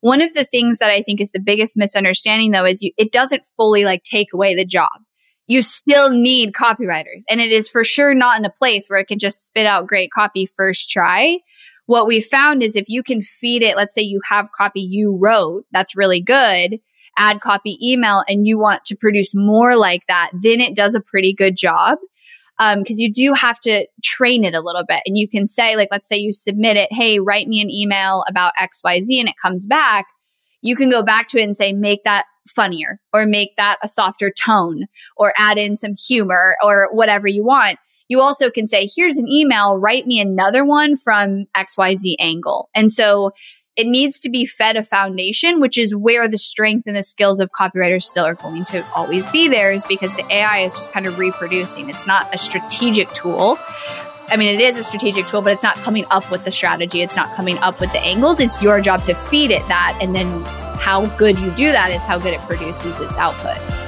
One of the things that I think is the biggest misunderstanding though is you, it doesn't fully like take away the job. You still need copywriters and it is for sure not in a place where it can just spit out great copy first try. What we found is if you can feed it, let's say you have copy you wrote, that's really good, add copy email and you want to produce more like that, then it does a pretty good job um, cause you do have to train it a little bit and you can say, like, let's say you submit it, Hey, write me an email about XYZ and it comes back. You can go back to it and say, make that funnier or make that a softer tone or add in some humor or whatever you want. You also can say, here's an email, write me another one from XYZ angle. And so it needs to be fed a foundation, which is where the strength and the skills of copywriters still are going to always be there, is because the AI is just kind of reproducing. It's not a strategic tool. I mean, it is a strategic tool, but it's not coming up with the strategy. It's not coming up with the angles. It's your job to feed it that. And then how good you do that is how good it produces its output.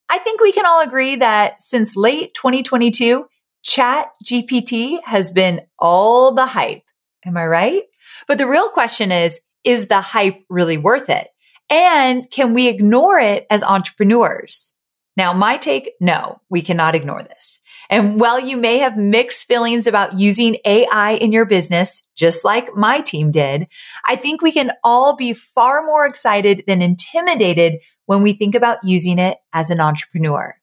I think we can all agree that since late 2022, Chat GPT has been all the hype. Am I right? But the real question is, is the hype really worth it? And can we ignore it as entrepreneurs? Now, my take, no, we cannot ignore this. And while you may have mixed feelings about using AI in your business, just like my team did, I think we can all be far more excited than intimidated when we think about using it as an entrepreneur.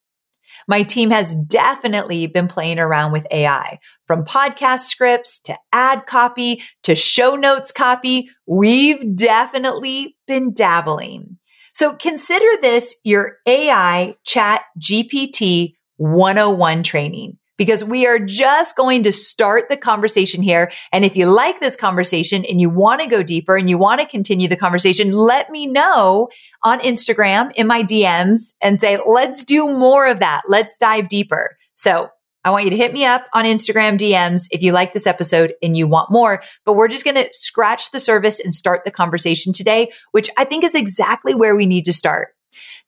My team has definitely been playing around with AI from podcast scripts to ad copy to show notes copy. We've definitely been dabbling. So consider this your AI chat GPT 101 training because we are just going to start the conversation here. And if you like this conversation and you want to go deeper and you want to continue the conversation, let me know on Instagram in my DMs and say, let's do more of that. Let's dive deeper. So I want you to hit me up on Instagram DMs if you like this episode and you want more. But we're just going to scratch the surface and start the conversation today, which I think is exactly where we need to start.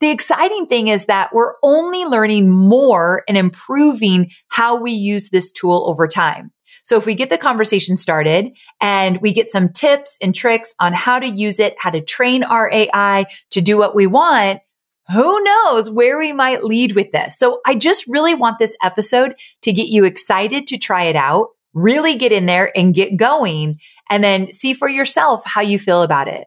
The exciting thing is that we're only learning more and improving how we use this tool over time. So if we get the conversation started and we get some tips and tricks on how to use it, how to train our AI to do what we want, who knows where we might lead with this. So I just really want this episode to get you excited to try it out, really get in there and get going and then see for yourself how you feel about it.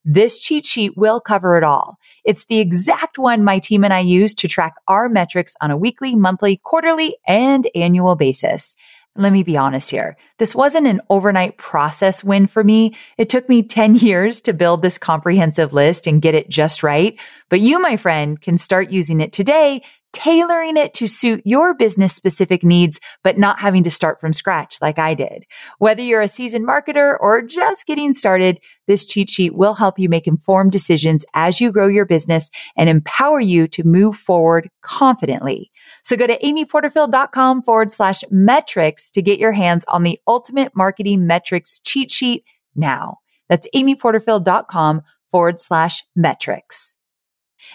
This cheat sheet will cover it all. It's the exact one my team and I use to track our metrics on a weekly, monthly, quarterly, and annual basis. Let me be honest here. This wasn't an overnight process win for me. It took me 10 years to build this comprehensive list and get it just right. But you, my friend, can start using it today tailoring it to suit your business specific needs, but not having to start from scratch like I did. Whether you're a seasoned marketer or just getting started, this cheat sheet will help you make informed decisions as you grow your business and empower you to move forward confidently. So go to amyporterfield.com forward slash metrics to get your hands on the ultimate marketing metrics cheat sheet now. That's amyporterfield.com forward slash metrics.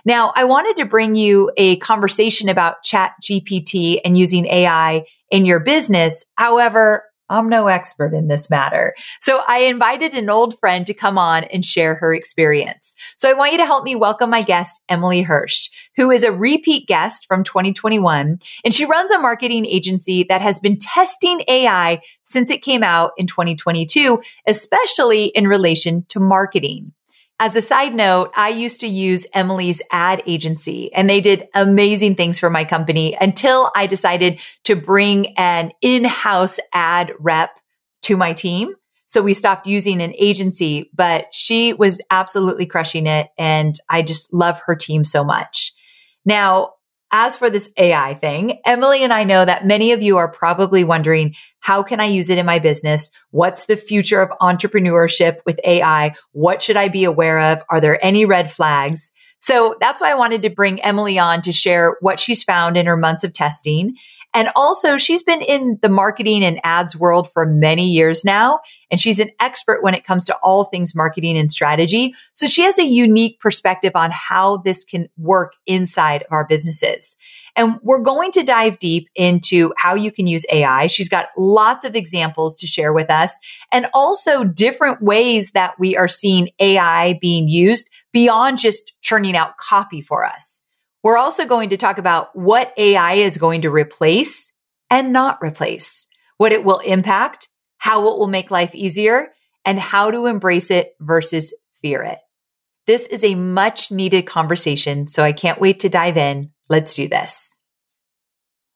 Now, I wanted to bring you a conversation about chat GPT and using AI in your business. However, I'm no expert in this matter. So I invited an old friend to come on and share her experience. So I want you to help me welcome my guest, Emily Hirsh, who is a repeat guest from 2021. And she runs a marketing agency that has been testing AI since it came out in 2022, especially in relation to marketing. As a side note, I used to use Emily's ad agency and they did amazing things for my company until I decided to bring an in-house ad rep to my team. So we stopped using an agency, but she was absolutely crushing it. And I just love her team so much. Now, as for this AI thing, Emily and I know that many of you are probably wondering, how can I use it in my business? What's the future of entrepreneurship with AI? What should I be aware of? Are there any red flags? So that's why I wanted to bring Emily on to share what she's found in her months of testing and also she's been in the marketing and ads world for many years now. And she's an expert when it comes to all things marketing and strategy. So she has a unique perspective on how this can work inside of our businesses. And we're going to dive deep into how you can use AI. She's got lots of examples to share with us and also different ways that we are seeing AI being used beyond just churning out copy for us. We're also going to talk about what AI is going to replace and not replace, what it will impact, how it will make life easier, and how to embrace it versus fear it. This is a much needed conversation, so I can't wait to dive in. Let's do this.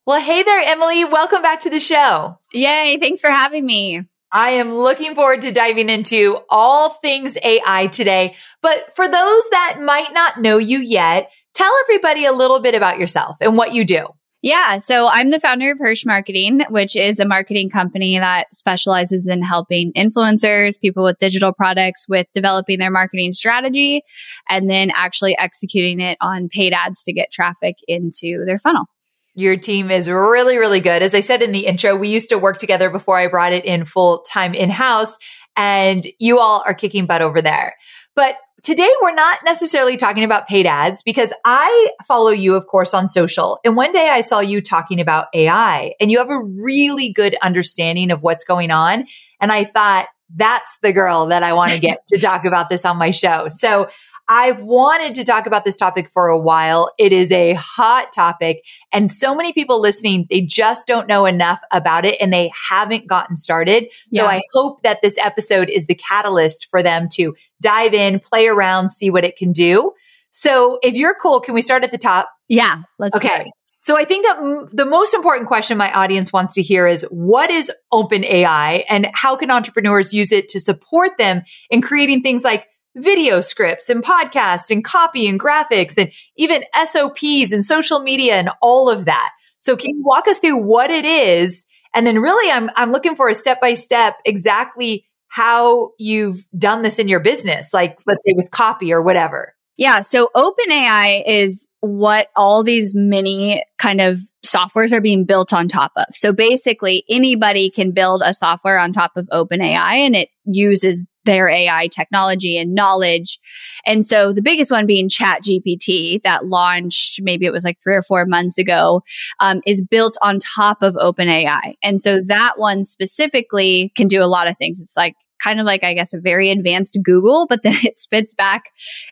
Well, hey there, Emily. Welcome back to the show. Yay. Thanks for having me. I am looking forward to diving into all things AI today. But for those that might not know you yet, Tell everybody a little bit about yourself and what you do. Yeah. So I'm the founder of Hirsh Marketing, which is a marketing company that specializes in helping influencers, people with digital products with developing their marketing strategy and then actually executing it on paid ads to get traffic into their funnel. Your team is really, really good. As I said in the intro, we used to work together before I brought it in full time in house and you all are kicking butt over there. But today we're not necessarily talking about paid ads because I follow you, of course, on social. And one day I saw you talking about AI and you have a really good understanding of what's going on. And I thought, that's the girl that I want to get to talk about this on my show. So I've wanted to talk about this topic for a while. It is a hot topic and so many people listening, they just don't know enough about it and they haven't gotten started. Yeah. So I hope that this episode is the catalyst for them to dive in, play around, see what it can do. So if you're cool, can we start at the top? Yeah, let's okay. Start. So I think that m- the most important question my audience wants to hear is what is open AI and how can entrepreneurs use it to support them in creating things like video scripts and podcasts and copy and graphics and even SOPs and social media and all of that. So can you walk us through what it is? And then really I'm, I'm looking for a step by step exactly how you've done this in your business, like let's say with copy or whatever. Yeah. So OpenAI is what all these mini kind of softwares are being built on top of. So basically anybody can build a software on top of OpenAI and it uses their AI technology and knowledge. And so the biggest one being Chat GPT that launched, maybe it was like three or four months ago, um, is built on top of OpenAI. And so that one specifically can do a lot of things. It's like kind of like, I guess, a very advanced Google, but then it spits back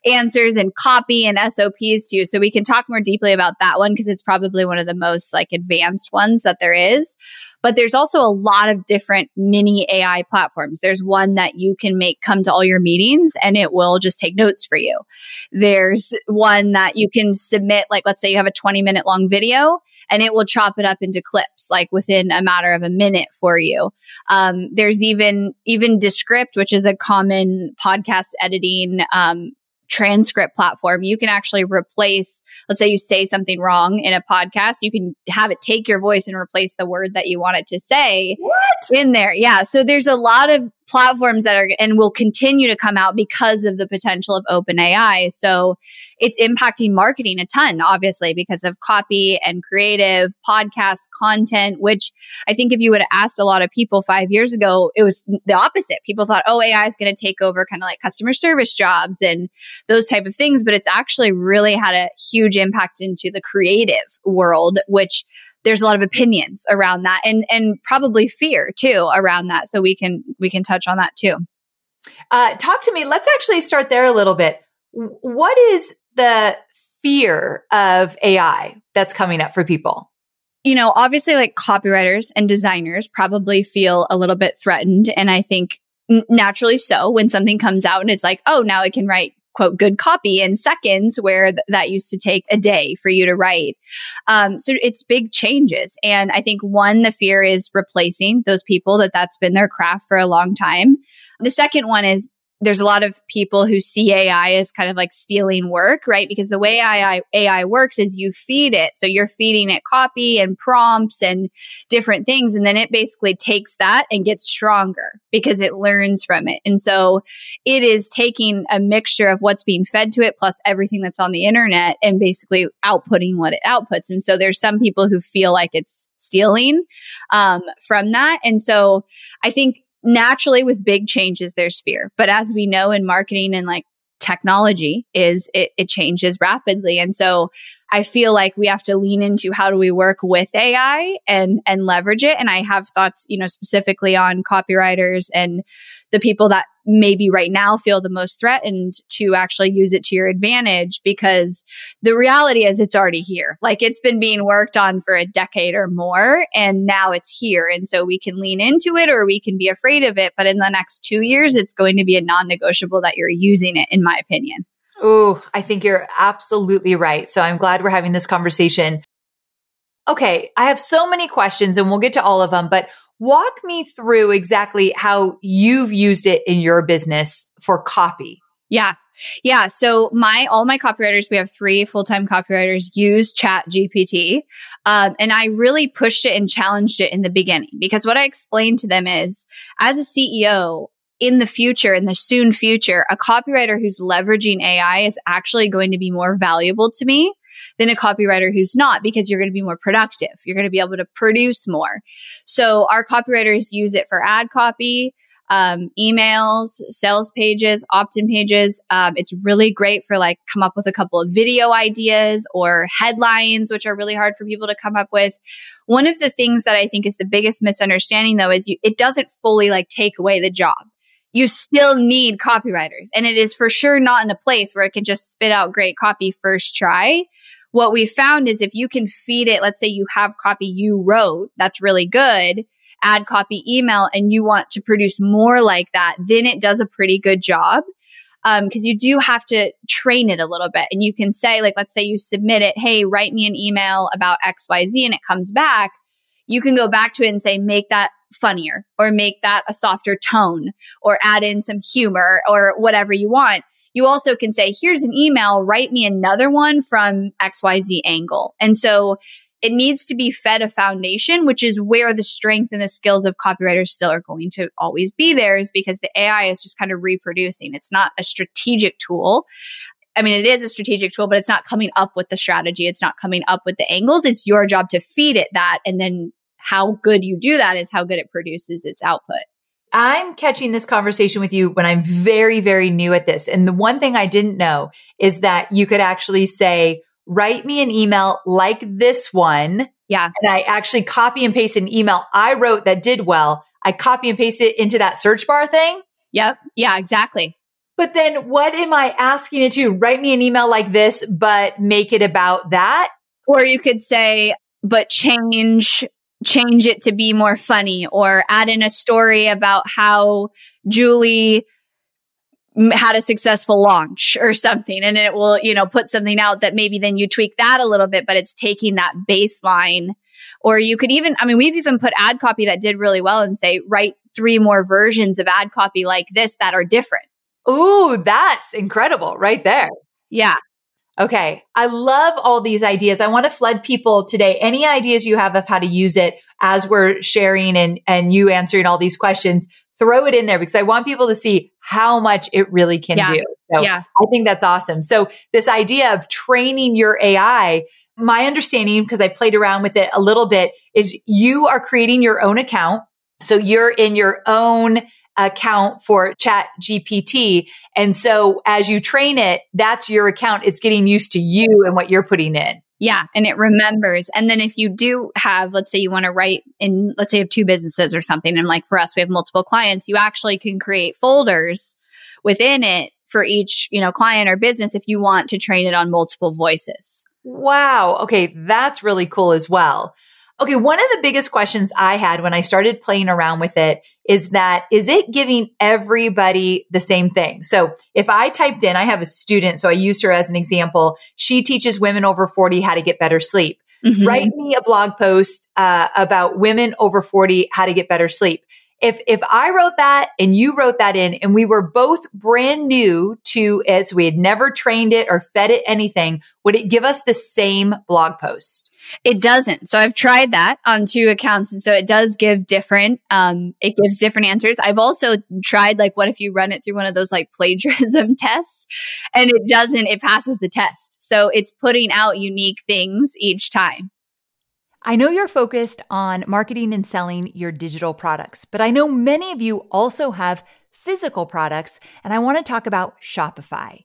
answers and copy and SOPs to you. So we can talk more deeply about that one because it's probably one of the most like advanced ones that there is. But there's also a lot of different mini AI platforms. There's one that you can make come to all your meetings and it will just take notes for you. There's one that you can submit, like, let's say you have a 20 minute long video and it will chop it up into clips, like within a matter of a minute for you. Um, there's even, even Descript, which is a common podcast editing, um, transcript platform, you can actually replace, let's say you say something wrong in a podcast, you can have it take your voice and replace the word that you want it to say what? in there. Yeah. So there's a lot of platforms that are and will continue to come out because of the potential of open AI. So it's impacting marketing a ton, obviously, because of copy and creative podcast content, which I think if you would have asked a lot of people five years ago, it was the opposite. People thought, oh, AI is going to take over kind of like customer service jobs and those type of things. But it's actually really had a huge impact into the creative world, which there's a lot of opinions around that and and probably fear too around that. So we can we can touch on that too. Uh, talk to me let's actually start there a little bit. What is the fear of ai that's coming up for people? You know obviously like copywriters and designers probably feel a little bit threatened. And i think naturally so when something comes out and it's like oh now i can write quote good copy in seconds where th- that used to take a day for you to write. Um, so it's big changes. And I think one, the fear is replacing those people that that's been their craft for a long time. The second one is there's a lot of people who see AI as kind of like stealing work, right? Because the way AI, AI works is you feed it. So you're feeding it copy and prompts and different things. And then it basically takes that and gets stronger because it learns from it. And so it is taking a mixture of what's being fed to it plus everything that's on the internet and basically outputting what it outputs. And so there's some people who feel like it's stealing um, from that. And so I think naturally with big changes, there's fear. But as we know in marketing and like technology is it, it changes rapidly. And so I feel like we have to lean into how do we work with AI and, and leverage it. And I have thoughts, you know, specifically on copywriters and the people that maybe right now feel the most threatened to actually use it to your advantage because the reality is it's already here. Like it's been being worked on for a decade or more and now it's here. And so we can lean into it or we can be afraid of it. But in the next two years, it's going to be a non negotiable that you're using it, in my opinion. Oh, I think you're absolutely right. So I'm glad we're having this conversation. Okay. I have so many questions and we'll get to all of them, but Walk me through exactly how you've used it in your business for copy. Yeah. Yeah. So my, all my copywriters, we have three full-time copywriters use chat GPT. Um, and I really pushed it and challenged it in the beginning because what I explained to them is as a CEO, in the future, in the soon future, a copywriter who's leveraging AI is actually going to be more valuable to me than a copywriter who's not because you're going to be more productive. You're going to be able to produce more. So our copywriters use it for ad copy. Um, emails, sales pages, opt-in pages. Um, it's really great for like come up with a couple of video ideas or headlines, which are really hard for people to come up with. One of the things that I think is the biggest misunderstanding though is you, it doesn't fully like take away the job you still need copywriters. And it is for sure not in a place where it can just spit out great copy first try. What we found is if you can feed it, let's say you have copy you wrote, that's really good, add copy email, and you want to produce more like that, then it does a pretty good job. Um, cause you do have to train it a little bit and you can say, like, let's say you submit it, Hey, write me an email about XYZ and it comes back. You can go back to it and say, make that funnier or make that a softer tone or add in some humor or whatever you want. You also can say, here's an email, write me another one from XYZ angle. And so it needs to be fed a foundation, which is where the strength and the skills of copywriters still are going to always be there is because the AI is just kind of reproducing. It's not a strategic tool. I mean, it is a strategic tool, but it's not coming up with the strategy. It's not coming up with the angles. It's your job to feed it that and then how good you do that is how good it produces its output. I'm catching this conversation with you when I'm very, very new at this. And the one thing I didn't know is that you could actually say, write me an email like this one. Yeah. And I actually copy and paste an email I wrote that did well. I copy and paste it into that search bar thing. Yep. Yeah, exactly. But then what am I asking it to? Write me an email like this, but make it about that. Or you could say, but change change it to be more funny or add in a story about how Julie had a successful launch or something. And it will you know put something out that maybe then you tweak that a little bit but it's taking that baseline. Or you could even i mean we've even put ad copy that did really well and say write three more versions of ad copy like this that are different. Ooh that's incredible right there. Yeah Okay. I love all these ideas. I want to flood people today. Any ideas you have of how to use it as we're sharing and, and you answering all these questions, throw it in there because I want people to see how much it really can Yeah. do. So Yeah. I think that's awesome. So this idea of training your AI, my understanding, because I played around with it a little bit, is you are creating your own account. So you're in your own account for chat GPT. And so as you train it, that's your account. It's getting used to you and what you're putting in. Yeah. And it remembers. And then if you do have, let's say you want to write in, let's say you have two businesses or something. And like for us, we have multiple clients. You actually can create folders within it for each, you know, client or business if you want to train it on multiple voices. Wow. Okay. That's really cool as well. Okay. One of the biggest questions I had when I started playing around with it is that, is it giving everybody the same thing? So if I typed in, I have a student, so I used her as an example. She teaches women over 40 how to get better sleep. Mhm. Write me a blog post uh, about women over 40 how to get better sleep. If if I wrote that and you wrote that in and we were both brand new to it, so we had never trained it or fed it anything, would it give us the same blog post? It doesn't. So I've tried that on two accounts. And so it does give different, um, it gives different answers. I've also tried like, what if you run it through one of those like plagiarism tests and it doesn't, it passes the test. So it's putting out unique things each time. I know you're focused on marketing and selling your digital products, but I know many of you also have physical products, and I want to talk about Shopify.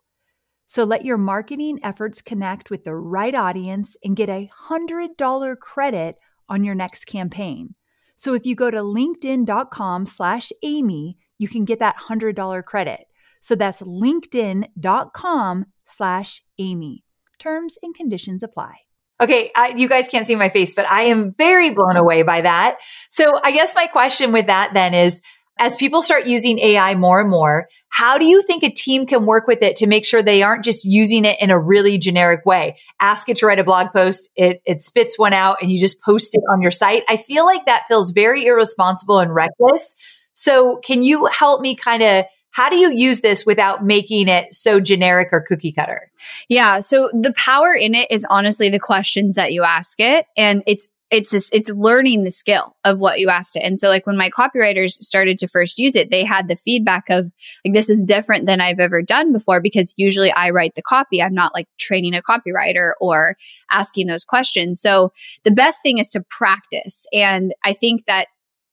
So let your marketing efforts connect with the right audience and get a $100 credit on your next campaign. So if you go to linkedin.com slash Amy, you can get that $100 credit. So that's linkedin.com slash Amy. Terms and conditions apply. Okay, I, you guys can't see my face, but I am very blown away by that. So I guess my question with that then is, as people start using AI more and more, how do you think a team can work with it to make sure they aren't just using it in a really generic way? Ask it to write a blog post, it, it spits one out and you just post it on your site. I feel like that feels very irresponsible and reckless. So can you help me kind of how do you use this without making it so generic or cookie cutter? Yeah. So the power in it is honestly the questions that you ask it. And it's it's this, it's learning the skill of what you asked it. And so like when my copywriters started to first use it, they had the feedback of like, this is different than I've ever done before because usually I write the copy. I'm not like training a copywriter or asking those questions. So the best thing is to practice. And I think that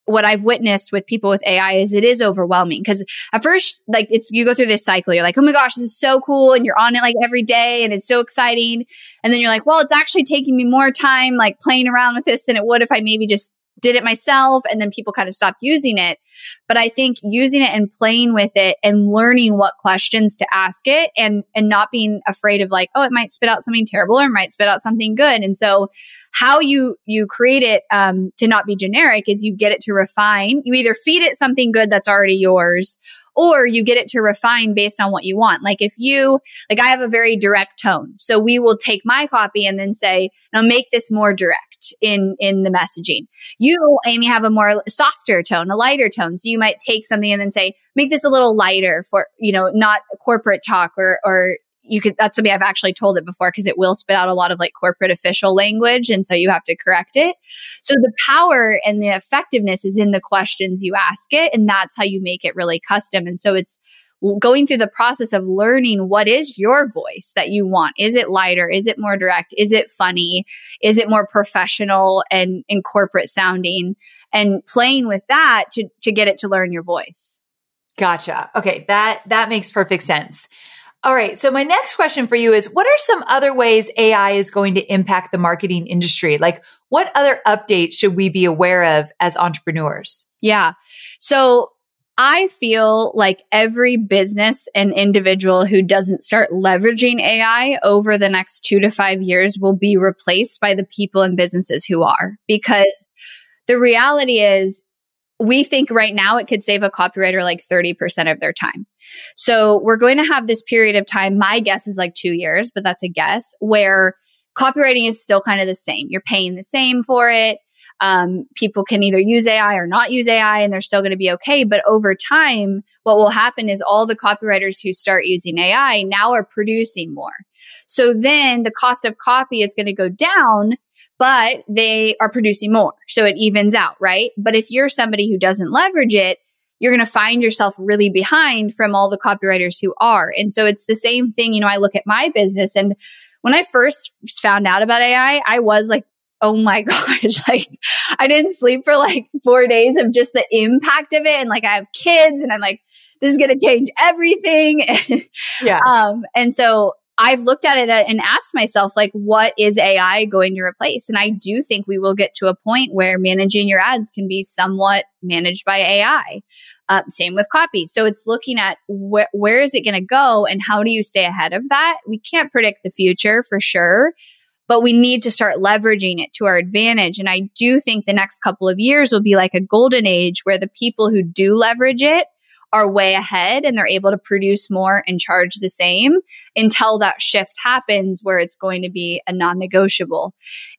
what I've witnessed with people with AI is it is overwhelming because at first, like it's, you go through this cycle. You're like, oh my gosh, this is so cool. And you're on it like every day and it's so exciting. And then you're like, well, it's actually taking me more time like playing around with this than it would if I maybe just did it myself and then people kind of stopped using it. But I think using it and playing with it and learning what questions to ask it and, and not being afraid of like, oh, it might spit out something terrible or it might spit out something good. And so how you, you create it, um, to not be generic is you get it to refine. You either feed it something good that's already yours or you get it to refine based on what you want. Like if you, like I have a very direct tone. So we will take my copy and then say, now make this more direct in in the messaging. You, Amy, have a more softer tone, a lighter tone. So you might take something and then say, make this a little lighter for, you know, not corporate talk or or you could that's something I've actually told it before because it will spit out a lot of like corporate official language and so you have to correct it. So the power and the effectiveness is in the questions you ask it and that's how you make it really custom. And so it's going through the process of learning what is your voice that you want. Is it lighter? Is it more direct? Is it funny? Is it more professional and, and corporate sounding? And playing with that to, to get it to learn your voice. Gotcha. Okay. That, that makes perfect sense. All right. So my next question for you is what are some other ways AI is going to impact the marketing industry? Like what other updates should we be aware of as entrepreneurs? Yeah. So I feel like every business and individual who doesn't start leveraging AI over the next two to five years will be replaced by the people and businesses who are. Because the reality is, we think right now it could save a copywriter like 30% of their time. So we're going to have this period of time. My guess is like two years, but that's a guess where copywriting is still kind of the same. You're paying the same for it. Um, people can either use AI or not use AI and they're still going to be okay. But over time, what will happen is all the copywriters who start using AI now are producing more. So then the cost of copy is going to go down, but they are producing more. So it evens out, right? But if you're somebody who doesn't leverage it, you're going to find yourself really behind from all the copywriters who are. And so it's the same thing. You know, I look at my business and when I first found out about AI, I was like oh my gosh, like I didn't sleep for like four days of just the impact of it. And like I have kids and I'm like, this is going to change everything. yeah. Um, and so I've looked at it and asked myself, like, what is AI going to replace? And I do think we will get to a point where managing your ads can be somewhat managed by AI. Uh, same with copy. So it's looking at wh- where is it going to go and how do you stay ahead of that? We can't predict the future for sure but we need to start leveraging it to our advantage. And I do think the next couple of years will be like a golden age where the people who do leverage it are way ahead and they're able to produce more and charge the same until that shift happens where it's going to be a non-negotiable.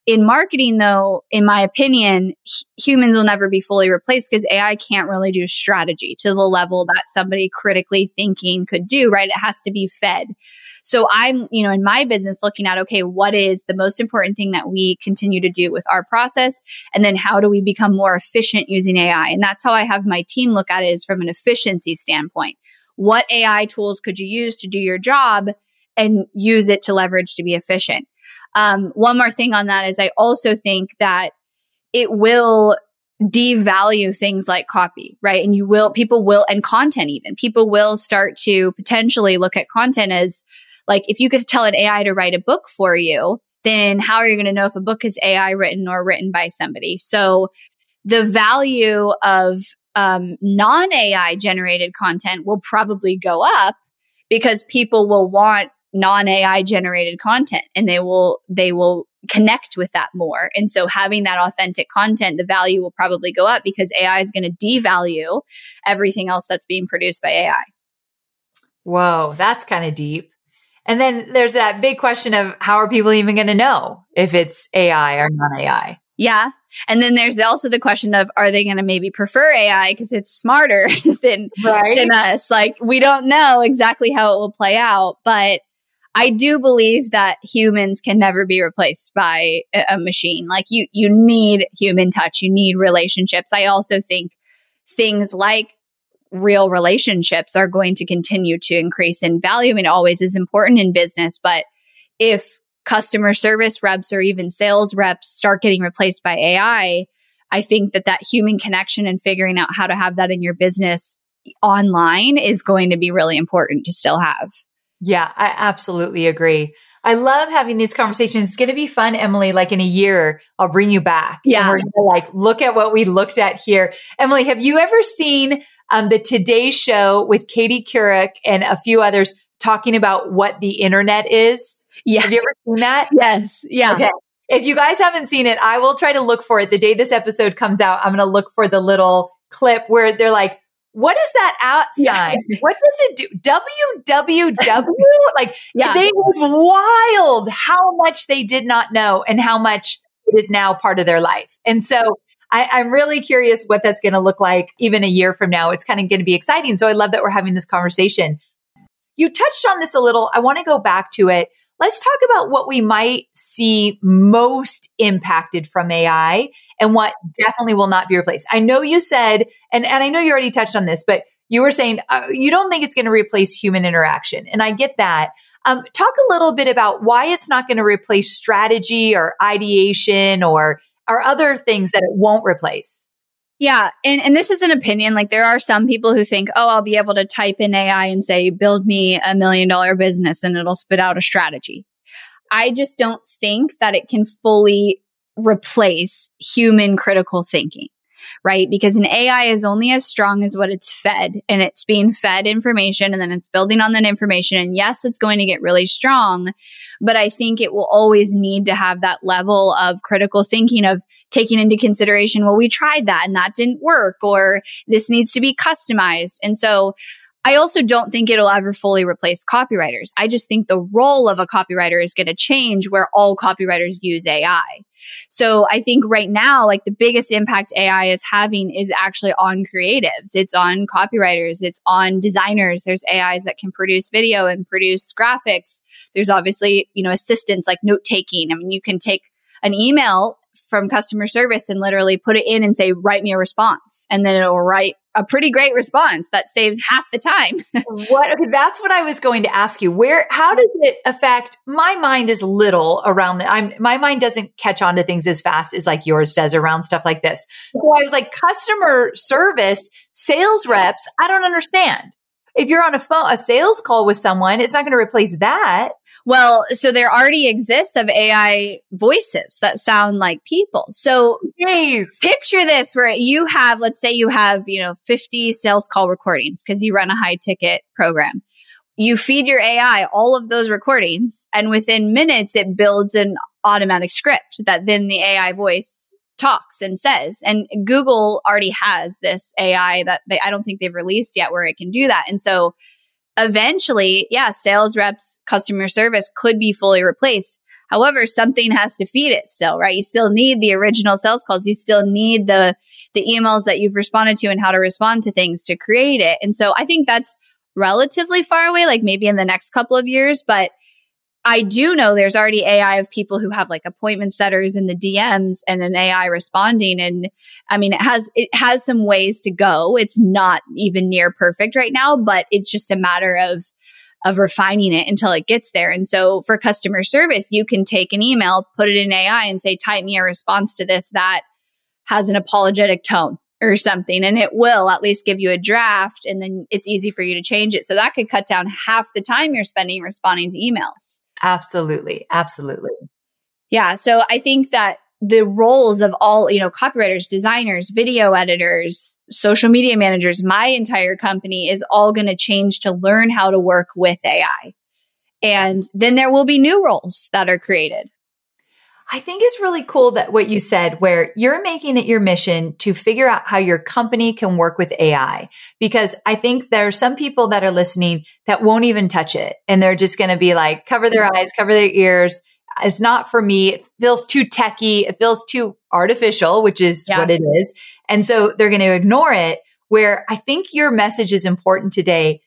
In marketing though, in my opinion, humans will never be fully replaced because AI can't really do strategy to the level that somebody critically thinking could do, right? It has to be fed. So I'm, you know, in my business looking at, okay, what is the most important thing that we continue to do with our process? And then how do we become more efficient using AI? And that's how I have my team look at it is from an efficiency standpoint. What AI tools could you use to do your job and use it to leverage to be efficient? Um, one more thing on that is I also think that it will devalue things like copy, right? And you will, people will, and content even, people will start to potentially look at content as like if you could tell an AI to write a book for you, then how are you going to know if a book is AI written or written by somebody? So the value of um, non AI generated content will probably go up because people will want non AI generated content and they will, they will connect with that more. And so having that authentic content, the value will probably go up because AI is going to devalue everything else that's being produced by AI. Whoa, that's kind of deep. And then there's that big question of how are people even going to know if it's AI or non AI? Yeah. And then there's also the question of are they going to maybe prefer AI because it's smarter than, right. than us? Like we don't know exactly how it will play out, but I do believe that humans can never be replaced by a machine. Like you, you need human touch. You need relationships. I also think things like real relationships are going to continue to increase in value. I mean, always is important in business, but if customer service reps or even sales reps start getting replaced by AI, I think that that human connection and figuring out how to have that in your business online is going to be really important to still have. Yeah, I absolutely agree. I love having these conversations. It's going to be fun, Emily. Like in a year, I'll bring you back. Yeah. we're going to like look at what we looked at here. Emily, have you ever seen um, the Today Show with Katie Couric and a few others talking about what the internet is? Yeah. Have you ever seen that? Yes. Yeah. Okay. If you guys haven't seen it, I will try to look for it. The day this episode comes out, I'm going to look for the little clip where they're like, what is that outside? Yeah. what does it do? WWW? like, yeah. it was wild how much they did not know and how much it is now part of their life. And so I, am really curious what that's going to look like even a year from now. It's kind of going to be exciting. So I love that we're having this conversation. You touched on this a little. I want to go back to it. Let's talk about what we might see most impacted from AI and what definitely will not be replaced. I know you said, and, and I know you already touched on this, but you were saying uh, you don't think it's going to replace human interaction. And I get that. Um, talk a little bit about why it's not going to replace strategy or ideation or, or other things that it won't replace. Yeah. And, and this is an opinion. Like there are some people who think, oh, I'll be able to type in AI and say, build me a million dollar business and it'll spit out a strategy. I just don't think that it can fully replace human critical thinking right? Because an AI is only as strong as what it's fed and it's being fed information and then it's building on that information. And yes, it's going to get really strong, but I think it will always need to have that level of critical thinking of taking into consideration, well, we tried that and that didn't work or this needs to be customized. And so I also don't think it'll ever fully replace copywriters. I just think the role of a copywriter is going to change where all copywriters use AI. So I think right now, like the biggest impact AI is having is actually on creatives. It's on copywriters. It's on designers. There's AIs that can produce video and produce graphics. There's obviously, you know, assistants like note taking. I mean, you can take an email from customer service and literally put it in and say, write me a response. And then it'll write a pretty great response that saves half the time. what? Okay, that's what I was going to ask you. Where, how does it affect? My mind is little around the, I'm, my mind doesn't catch on to things as fast as like yours does around stuff like this. So I was like, customer service, sales reps, I don't understand. If you're on a phone, a sales call with someone, it's not going to replace that. Well, so there already exists of AI voices that sound like people. So yes. picture this where you have, let's say you have, you know, 50 sales call recordings because you run a high ticket program. You feed your AI all of those recordings and within minutes it builds an automatic script that then the AI voice talks and says. And Google already has this AI that they, I don't think they've released yet where it can do that. And so eventually, yeah, sales reps, customer service could be fully replaced. However, something has to feed it still, right? You still need the original sales calls. You still need the, the emails that you've responded to and how to respond to things to create it. And so I think that's relatively far away, like maybe in the next couple of years, but I do know there's already AI of people who have like appointment setters in the DMs and an AI responding. And I mean, it has, it has some ways to go. It's not even near perfect right now, but it's just a matter of, of refining it until it gets there. And so for customer service, you can take an email, put it in AI and say, type me a response to this that has an apologetic tone or something. And it will at least give you a draft and then it's easy for you to change it. So that could cut down half the time you're spending responding to emails. Absolutely. Absolutely. Yeah. So I think that the roles of all, you know, copywriters, designers, video editors, social media managers, my entire company is all going to change to learn how to work with AI. And then there will be new roles that are created. I think it's really cool that what you said, where you're making it your mission to figure out how your company can work with AI. Because I think there are some people that are listening that won't even touch it. And they're just going to be like, cover their eyes, cover their ears. It's not for me. It feels too techy. It feels too artificial, which is yeah. what it is. And so they're going to ignore it. Where I think your message is important today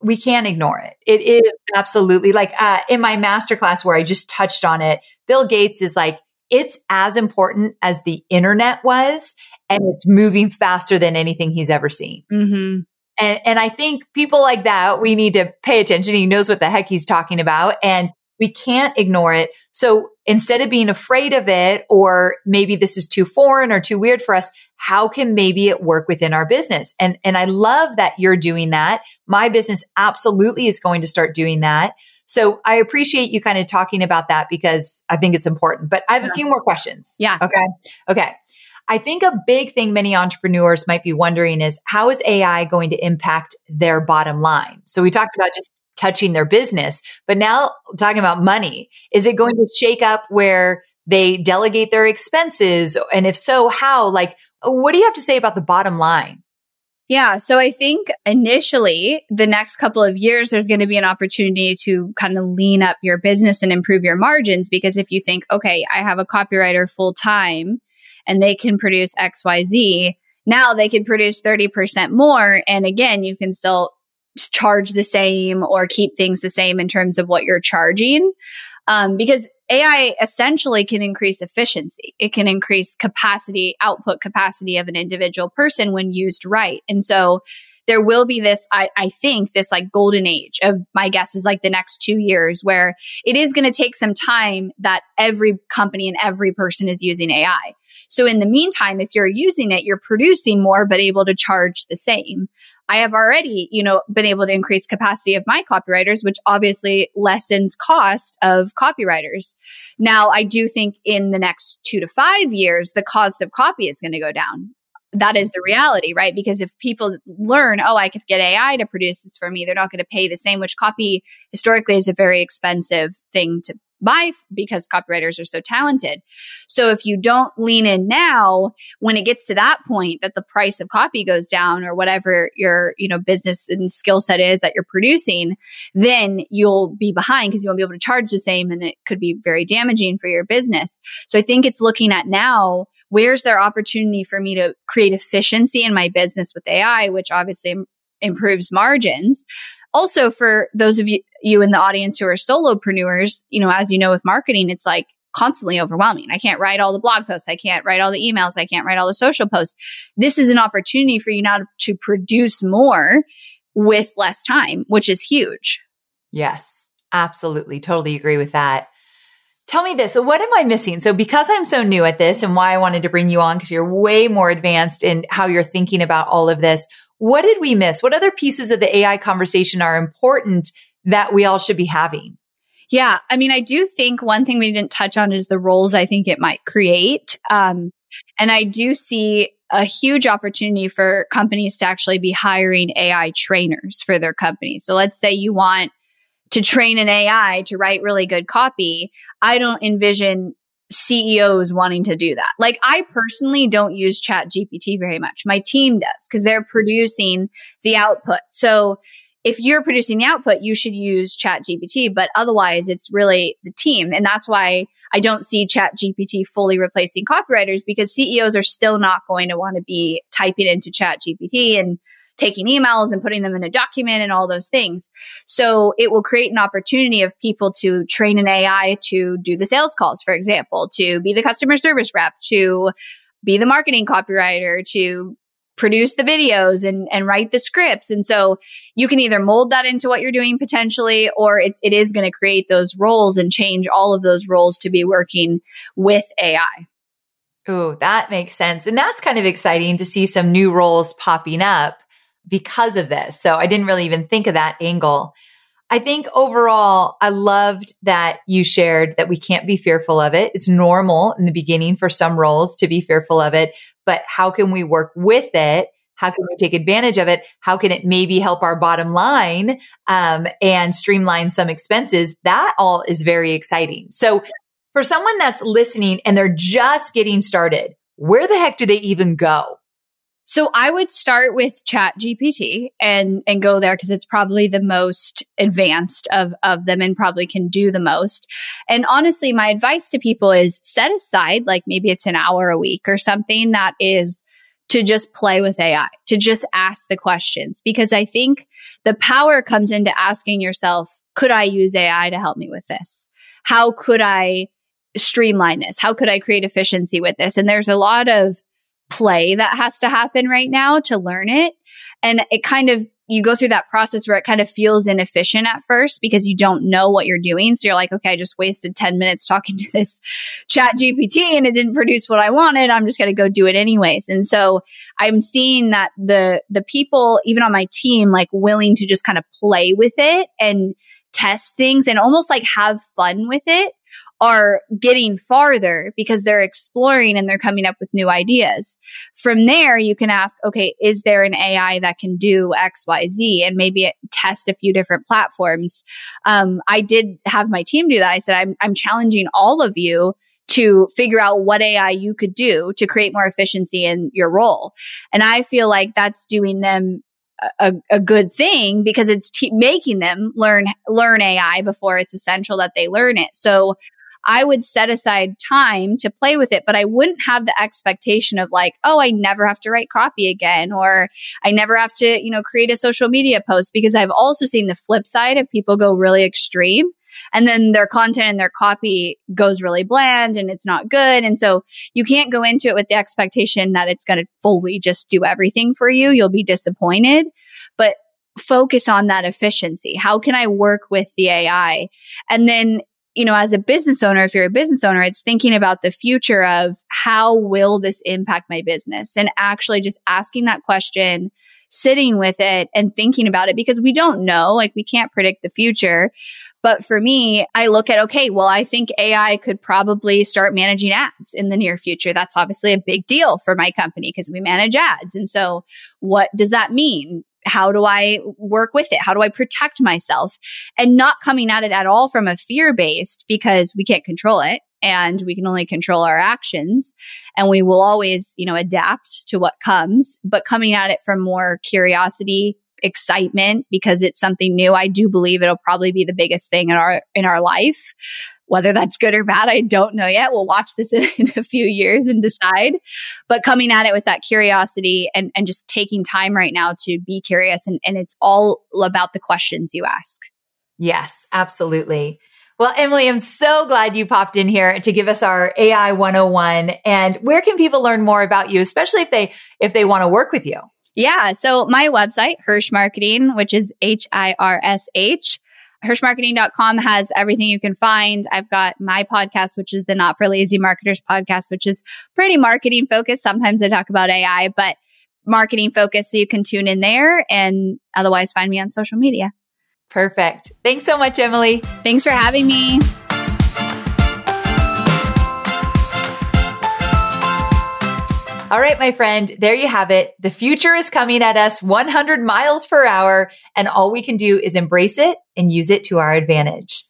we can't ignore it. It is absolutely like uh, in my masterclass where I just touched on it. Bill Gates is like, it's as important as the internet was, and it's moving faster than anything he's ever seen. Mm-hmm. And, and I think people like that, we need to pay attention. He knows what the heck he's talking about and we can't ignore it. So instead of being afraid of it, or maybe this is too foreign or too weird for us, how can maybe it work within our business? And, and I love that you're doing that. My business absolutely is going to start doing that. So I appreciate you kind of talking about that because I think it's important, but I have a few more questions. Yeah. Okay. Okay. I think a big thing many entrepreneurs might be wondering is how is AI going to impact their bottom line? So we talked about just touching their business, but now talking about money, is it going to shake up where they delegate their expenses? And if so, how? Like, what do you have to say about the bottom line? Yeah. So I think initially the next couple of years, there's going to be an opportunity to kind of lean up your business and improve your margins. Because if you think, okay, I have a copywriter full time and they can produce XYZ, now they can produce 30% more. And again, you can still charge the same or keep things the same in terms of what you're charging. Um, because AI essentially can increase efficiency. It can increase capacity, output capacity of an individual person when used right. And so there will be this, I, I think, this like golden age of my guess is like the next two years where it is going to take some time that every company and every person is using AI. So in the meantime, if you're using it, you're producing more, but able to charge the same. I have already, you know, been able to increase capacity of my copywriters, which obviously lessens cost of copywriters. Now, I do think in the next two to five years, the cost of copy is going to go down. That is the reality, right? Because if people learn, oh, I could get AI to produce this for me, they're not going to pay the same, which copy historically is a very expensive thing to buy because copywriters are so talented. So if you don't lean in now, when it gets to that point that the price of copy goes down or whatever your, you know, business and skill set is that you're producing, then you'll be behind because you won't be able to charge the same and it could be very damaging for your business. So I think it's looking at now, where's there opportunity for me to create efficiency in my business with AI, which obviously improves margins also for those of you, you in the audience who are solopreneurs, you know, as you know with marketing, it's like constantly overwhelming. I can't write all the blog posts. I can't write all the emails. I can't write all the social posts. This is an opportunity for you now to produce more with less time, which is huge. Yes, absolutely. Totally agree with that. Tell me this. So what am I missing? So because I'm so new at this and why I wanted to bring you on because you're way more advanced in how you're thinking about all of this. What did we miss? What other pieces of the AI conversation are important that we all should be having? Yeah. I mean, I do think one thing we didn't touch on is the roles I think it might create. Um, and I do see a huge opportunity for companies to actually be hiring AI trainers for their company. So let's say you want to train an AI to write really good copy. I don't envision CEOs wanting to do that. Like I personally don't use ChatGPT very much. My team does because they're producing the output. So if you're producing the output, you should use ChatGPT, but otherwise it's really the team. And that's why I don't see ChatGPT fully replacing copywriters because CEOs are still not going to want to be typing into ChatGPT and taking emails and putting them in a document and all those things. So it will create an opportunity of people to train an AI to do the sales calls, for example, to be the customer service rep, to be the marketing copywriter, to produce the videos and, and write the scripts. And so you can either mold that into what you're doing potentially, or it, it is going to create those roles and change all of those roles to be working with AI. Oh, that makes sense. And that's kind of exciting to see some new roles popping up because of this. So I didn't really even think of that angle. I think overall, I loved that you shared that we can't be fearful of it. It's normal in the beginning for some roles to be fearful of it, but how can we work with it? How can we take advantage of it? How can it maybe help our bottom line um, and streamline some expenses? That all is very exciting. So for someone that's listening and they're just getting started, where the heck do they even go? So I would start with ChatGPT and and go there because it's probably the most advanced of of them and probably can do the most. And honestly, my advice to people is set aside like maybe it's an hour a week or something that is to just play with AI, to just ask the questions. Because I think the power comes into asking yourself, could I use AI to help me with this? How could I streamline this? How could I create efficiency with this? And there's a lot of play that has to happen right now to learn it. And it kind of you go through that process where it kind of feels inefficient at first because you don't know what you're doing. So you're like, okay, I just wasted 10 minutes talking to this ChatGPT and it didn't produce what I wanted. I'm just going to go do it anyways. And so I'm seeing that the, the people, even on my team, like willing to just kind of play with it and test things and almost like have fun with it are getting farther because they're exploring and they're coming up with new ideas. From there, you can ask, okay, is there an AI that can do X, Y, Z and maybe test a few different platforms? Um, I did have my team do that. I said, I'm, I'm challenging all of you to figure out what AI you could do to create more efficiency in your role. And I feel like that's doing them a, a good thing because it's making them learn learn AI before it's essential that they learn it. So I would set aside time to play with it, but I wouldn't have the expectation of like, oh, I never have to write copy again, or I never have to, you know, create a social media post because I've also seen the flip side of people go really extreme and then their content and their copy goes really bland and it's not good. And so you can't go into it with the expectation that it's going to fully just do everything for you. You'll be disappointed, but focus on that efficiency. How can I work with the AI? And then you know, as a business owner, if you're a business owner, it's thinking about the future of how will this impact my business and actually just asking that question, sitting with it and thinking about it because we don't know, like we can't predict the future. But for me, I look at, okay, well, I think AI could probably start managing ads in the near future. That's obviously a big deal for my company because we manage ads. And so what does that mean? How do I work with it? How do I protect myself? And not coming at it at all from a fear based because we can't control it and we can only control our actions and we will always, you know, adapt to what comes, but coming at it from more curiosity, excitement because it's something new. I do believe it'll probably be the biggest thing in our in our life. Whether that's good or bad, I don't know yet. We'll watch this in, in, a few years and decide. But coming at it with that curiosity and, and just taking time right now to be curious. And, and it's all about the questions you ask. Yes, absolutely. Well, Emily, I'm so glad you popped in here to give us our AI 101. And where can people learn more about you, especially if they if they want to work with you? Yeah. So my website, Hirsh Marketing, which is H I R S H, hirshmarketing.com has everything you can find. I've got my podcast, which is the Not for Lazy Marketers podcast, which is pretty marketing focused. Sometimes I talk about AI, but marketing focused. So you can tune in there and otherwise find me on social media. Perfect. Thanks so much, Emily. Thanks for having me. All right, my friend, there you have it. The future is coming at us 100 miles per hour, and all we can do is embrace it and use it to our advantage.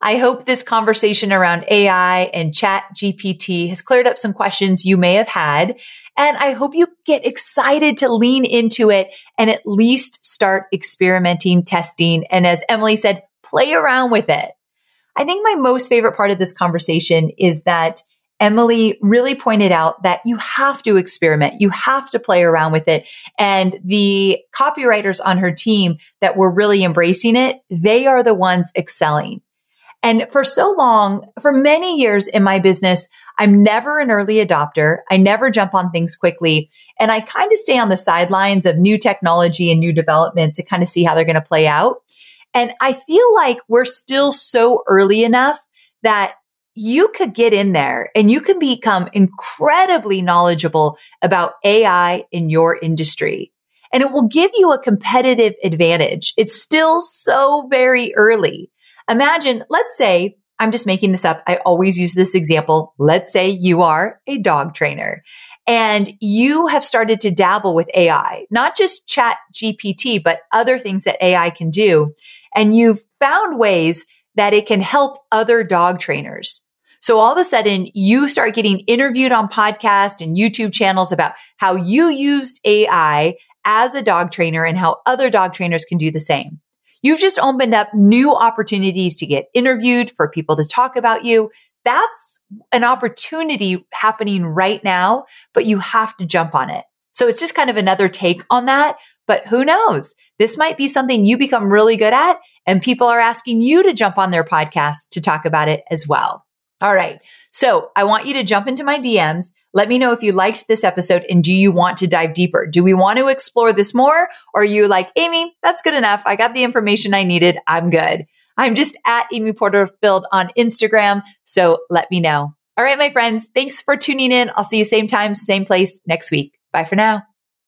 I hope this conversation around AI and chat GPT has cleared up some questions you may have had. And I hope you get excited to lean into it and at least start experimenting, testing. And as Emily said, play around with it. I think my most favorite part of this conversation is that Emily really pointed out that you have to experiment. You have to play around with it. And the copywriters on her team that were really embracing it, they are the ones excelling. And for so long, for many years in my business, I'm never an early adopter. I never jump on things quickly. And I kind of stay on the sidelines of new technology and new developments to kind of see how they're going to play out. And I feel like we're still so early enough that you could get in there and you can become incredibly knowledgeable about AI in your industry. And it will give you a competitive advantage. It's still so very early. Imagine, let's say, I'm just making this up. I always use this example. Let's say you are a dog trainer and you have started to dabble with AI, not just chat GPT, but other things that AI can do. And you've found ways that it can help other dog trainers. So all of a sudden you start getting interviewed on podcasts and YouTube channels about how you used AI as a dog trainer and how other dog trainers can do the same. You've just opened up new opportunities to get interviewed for people to talk about you. That's an opportunity happening right now, but you have to jump on it. So it's just kind of another take on that. But who knows? This might be something you become really good at and people are asking you to jump on their podcast to talk about it as well. All right. So I want you to jump into my DMs. Let me know if you liked this episode and do you want to dive deeper? Do we want to explore this more? Or are you like, Amy, that's good enough. I got the information I needed. I'm good. I'm just at Amy Porterfield on Instagram. So let me know. All right, my friends. Thanks for tuning in. I'll see you same time, same place next week. Bye for now.